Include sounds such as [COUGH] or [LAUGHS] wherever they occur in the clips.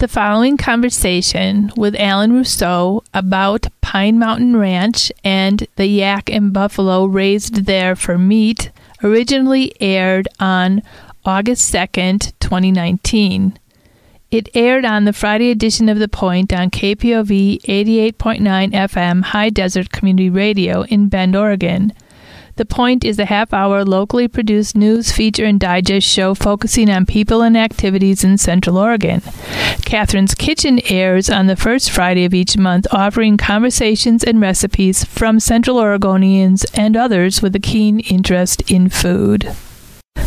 The following conversation with Alan Rousseau about Pine Mountain Ranch and the yak and buffalo raised there for meat originally aired on August 2nd, 2019. It aired on the Friday edition of The Point on KPOV 88.9 FM High Desert Community Radio in Bend, Oregon. The Point is a half hour locally produced news, feature, and digest show focusing on people and activities in Central Oregon. Catherine's Kitchen airs on the first Friday of each month, offering conversations and recipes from Central Oregonians and others with a keen interest in food.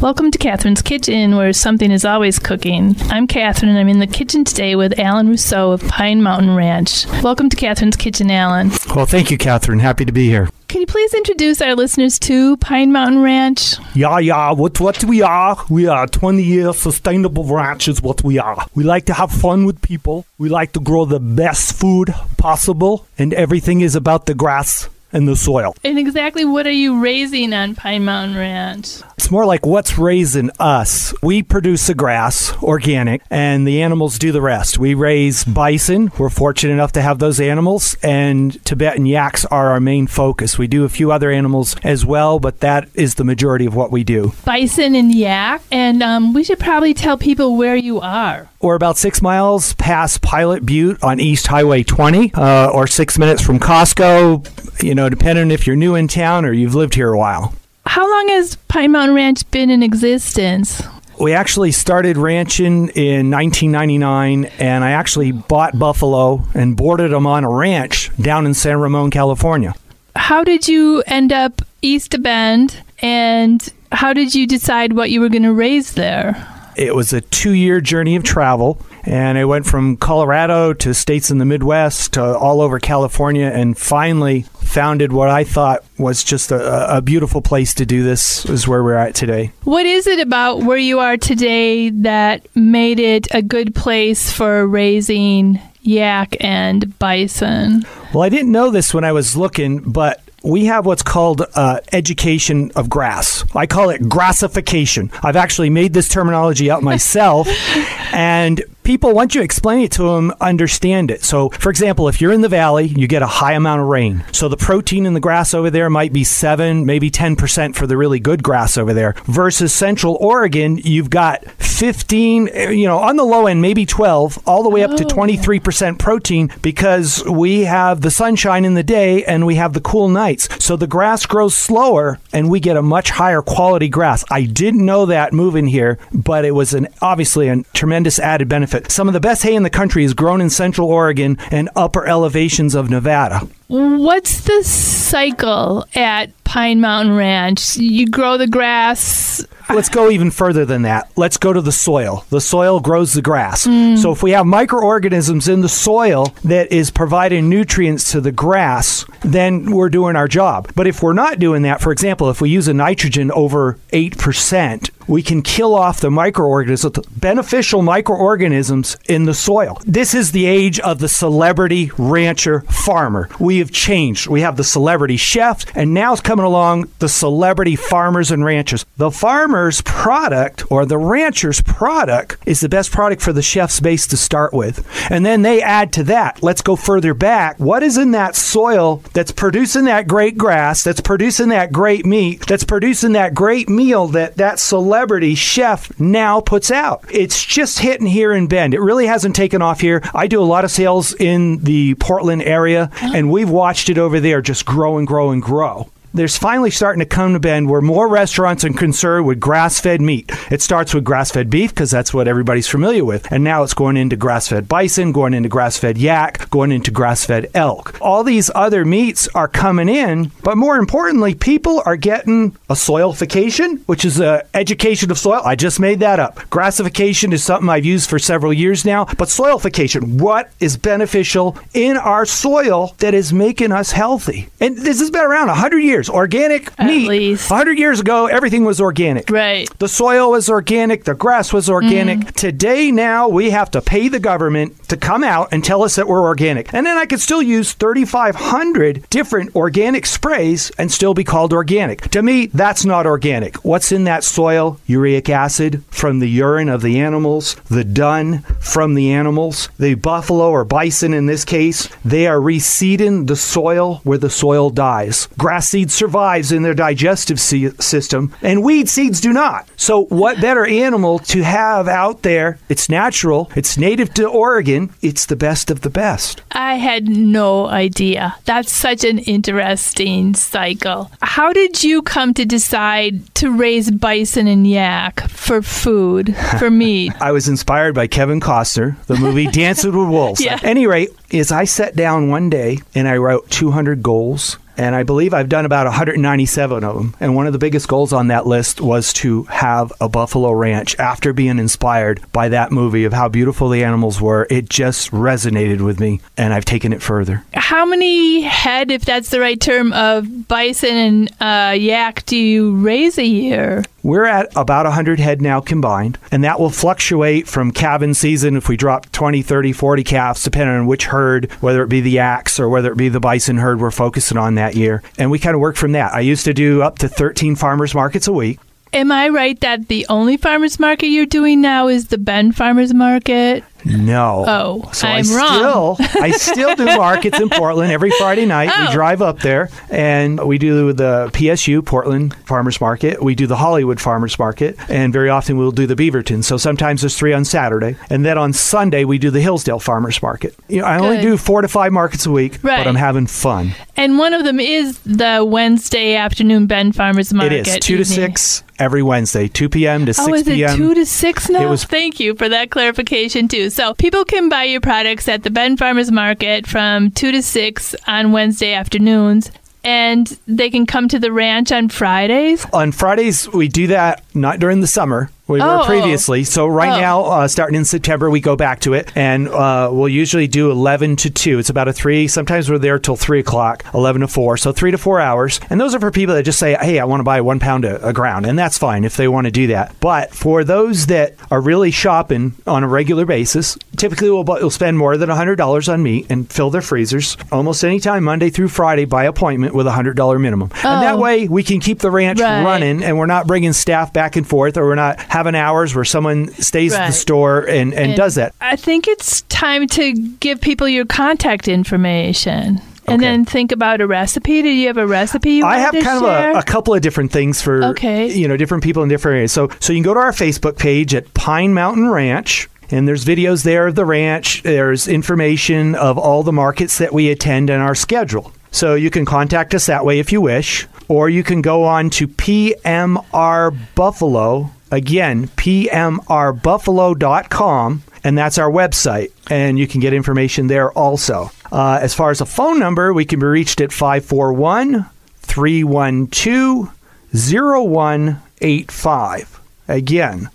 Welcome to Catherine's Kitchen, where something is always cooking. I'm Catherine, and I'm in the kitchen today with Alan Rousseau of Pine Mountain Ranch. Welcome to Catherine's Kitchen, Alan. Well, thank you, Catherine. Happy to be here. Can you please introduce our listeners to Pine Mountain Ranch? Yeah, yeah. What what we are? We are 20 year sustainable ranch is what we are. We like to have fun with people. We like to grow the best food possible, and everything is about the grass and the soil. And exactly what are you raising on Pine Mountain Ranch? It's more like what's raising us. We produce the grass, organic, and the animals do the rest. We raise bison. We're fortunate enough to have those animals, and Tibetan yaks are our main focus. We do a few other animals as well, but that is the majority of what we do. Bison and yak. And um, we should probably tell people where you are. We're about six miles past Pilot Butte on East Highway 20, uh, or six minutes from Costco, you know, depending if you're new in town or you've lived here a while. How long has Pine Mountain Ranch been in existence? We actually started ranching in 1999, and I actually bought buffalo and boarded them on a ranch down in San Ramon, California. How did you end up East Bend, and how did you decide what you were going to raise there? It was a two year journey of travel, and I went from Colorado to states in the Midwest to all over California, and finally founded what I thought was just a, a beautiful place to do this, is where we're at today. What is it about where you are today that made it a good place for raising yak and bison? Well, I didn't know this when I was looking, but we have what's called uh, education of grass. I call it grassification. I've actually made this terminology up myself, [LAUGHS] and people, once you explain it to them, understand it. So, for example, if you're in the valley, you get a high amount of rain. So the protein in the grass over there might be seven, maybe 10% for the really good grass over there. Versus Central Oregon, you've got 15, eh, you know, on the low end, maybe 12, all the way up to 23% protein because we have the sunshine in the day and we have the cool nights. So the grass grows slower and we get a much higher quality grass. I didn't know that moving here, but it was an obviously a tremendous added benefit. Some of the best hay in the country is grown in Central Oregon and upper elevations of Nevada. What's the cycle at Pine Mountain Ranch? You grow the grass. Let's go even further than that. Let's go to the soil. The soil grows the grass. Mm. So if we have microorganisms in the soil that is providing nutrients to the grass, then we're doing our job. But if we're not doing that, for example, if we use a nitrogen over 8%, we can kill off the microorganisms, beneficial microorganisms in the soil. This is the age of the celebrity rancher farmer. We have changed. We have the celebrity chefs, and now it's coming along the celebrity farmers and ranchers. The farmer's product or the rancher's product is the best product for the chef's base to start with. And then they add to that. Let's go further back. What is in that soil that's producing that great grass, that's producing that great meat, that's producing that great meal that that celebrity chef now puts out? It's just hitting here in Bend. It really hasn't taken off here. I do a lot of sales in the Portland area, uh-huh. and we've watched it over there just grow and grow and grow there's finally starting to come to Bend where more restaurants are concerned with grass fed meat. It starts with grass fed beef because that's what everybody's familiar with. And now it's going into grass fed bison, going into grass fed yak, going into grass fed elk. All these other meats are coming in, but more importantly, people are getting a soilification, which is a education of soil. I just made that up. Grassification is something I've used for several years now, but soilification, what is beneficial in our soil that is making us healthy? And this has been around 100 years. Years. Organic At meat. least. 100 years ago, everything was organic. Right. The soil was organic, the grass was organic. Mm-hmm. Today, now, we have to pay the government to come out and tell us that we're organic. And then I could still use 3,500 different organic sprays and still be called organic. To me, that's not organic. What's in that soil? Uric acid from the urine of the animals, the dung from the animals, the buffalo or bison in this case, they are reseeding the soil where the soil dies. Grass seed survives in their digestive system, and weed seeds do not. So, what better animal to have out there? It's natural, it's native to Oregon, it's the best of the best. I had no idea. That's such an interesting cycle. How did you come to decide to raise bison and yak for food, [LAUGHS] for meat? I was inspired by Kevin Costner, the movie Dancing with Wolves. [LAUGHS] Yeah. At any rate, is I sat down one day and I wrote 200 goals. And I believe I've done about 197 of them. And one of the biggest goals on that list was to have a buffalo ranch. After being inspired by that movie of how beautiful the animals were, it just resonated with me. And I've taken it further. How many head, if that's the right term, of bison and uh, yak do you raise a year? We're at about 100 head now combined, and that will fluctuate from calving season if we drop 20, 30, 40 calves, depending on which herd, whether it be the yaks or whether it be the bison herd we're focusing on that year. And we kind of work from that. I used to do up to 13 farmers markets a week. Am I right that the only farmers market you're doing now is the Bend Farmers Market? No. Oh, so I'm I wrong. Still, I [LAUGHS] still do markets in Portland every Friday night. Oh. We drive up there and we do the PSU Portland Farmers Market. We do the Hollywood Farmers Market, and very often we'll do the Beaverton. So sometimes there's three on Saturday, and then on Sunday we do the Hillsdale Farmers Market. You know, I only do four to five markets a week, Right. but I'm having fun. And one of them is the Wednesday afternoon Bend Farmers Market. it is two to six every Wednesday, two p.m. to Oh, six is it p.m. two to six now? It was- Thank you for that clarification too. So people can buy your products at the Bend Farmers Market from two to six on Wednesday afternoons, and they can come to the ranch on Fridays. On Fridays, we do that not during the summer. We were Oh. previously. So right Oh. now, uh, starting in September, we go back to it, and uh, we'll usually do 11 to 2. It's about a 3. Sometimes we're there till 3 o'clock, 11 to 4. So 3 to 4 hours. And those are for people that just say, hey, I want to buy one pound of, of ground. And that's fine if they want to do that. But for those that are really shopping on a regular basis, typically we'll, we'll spend more than $100 on meat and fill their freezers almost anytime, Monday through Friday, by appointment with a $100 minimum. And that Oh. way we can keep the ranch Right. running and we're not bringing staff back and forth or we're not having hours where someone stays at the store and, and, And does that. I think it's time to give people your contact information. And then think about a recipe. Do you have a recipe you I have kind share? of a, a couple of different things for Okay. you know different people in different areas. So so you can go to our Facebook page at Pine Mountain Ranch. And there's videos there of the ranch. There's information of all the markets that we attend and our schedule. So you can contact us that way if you wish, or you can go on to PMR Buffalo. Again, PMRbuffalo.com, and that's our website. And you can get information there also. Uh, as far as a phone number, we can be reached at 541 312 0185. Again,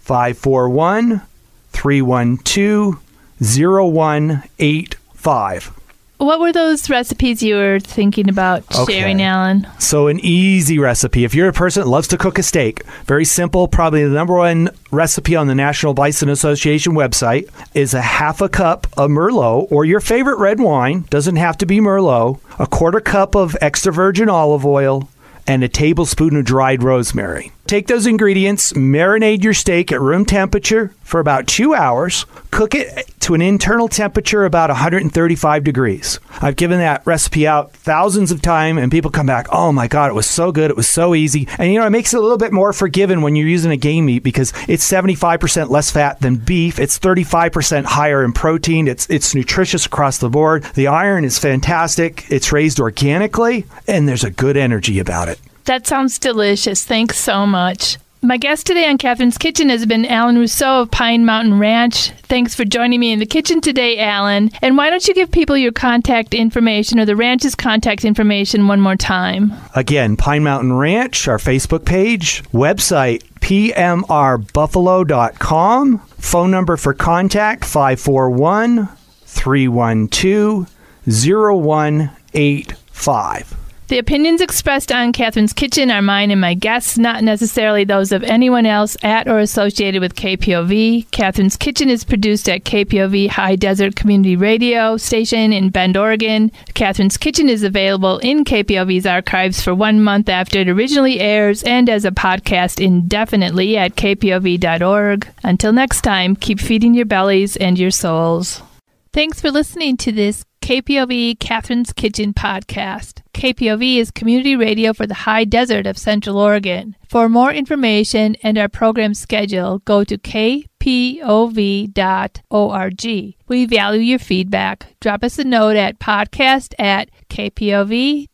541 312 0185. What were those recipes you were thinking about Okay. sharing, Alan? So, an easy recipe. If you're a person that loves to cook a steak, very simple, probably the number one recipe on the National Bison Association website is a half a cup of Merlot or your favorite red wine, doesn't have to be Merlot, a quarter cup of extra virgin olive oil, and a tablespoon of dried rosemary. Take those ingredients, marinate your steak at room temperature for about two hours, cook it to an internal temperature about 135 degrees. I've given that recipe out thousands of times, and people come back, oh my God, it was so good, it was so easy. And you know, it makes it a little bit more forgiving when you're using a game meat because it's 75% less fat than beef, it's 35% higher in protein, it's, it's nutritious across the board. The iron is fantastic, it's raised organically, and there's a good energy about it. That sounds delicious. Thanks so much. My guest today on Catherine's Kitchen has been Alan Rousseau of Pine Mountain Ranch. Thanks for joining me in the kitchen today, Alan. And why don't you give people your contact information or the ranch's contact information one more time? Again, Pine Mountain Ranch, our Facebook page, website pmrbuffalo.com, phone number for contact 541 312 0185. The opinions expressed on Catherine's Kitchen are mine and my guests, not necessarily those of anyone else at or associated with KPOV. Catherine's Kitchen is produced at KPOV High Desert Community Radio station in Bend, Oregon. Catherine's Kitchen is available in KPOV's archives for one month after it originally airs and as a podcast indefinitely at kpov.org. Until next time, keep feeding your bellies and your souls. Thanks for listening to this KPOV Catherine's Kitchen podcast. KPOV is community radio for the high desert of Central Oregon. For more information and our program schedule, go to kpov.org. We value your feedback. Drop us a note at podcast at kpov.org.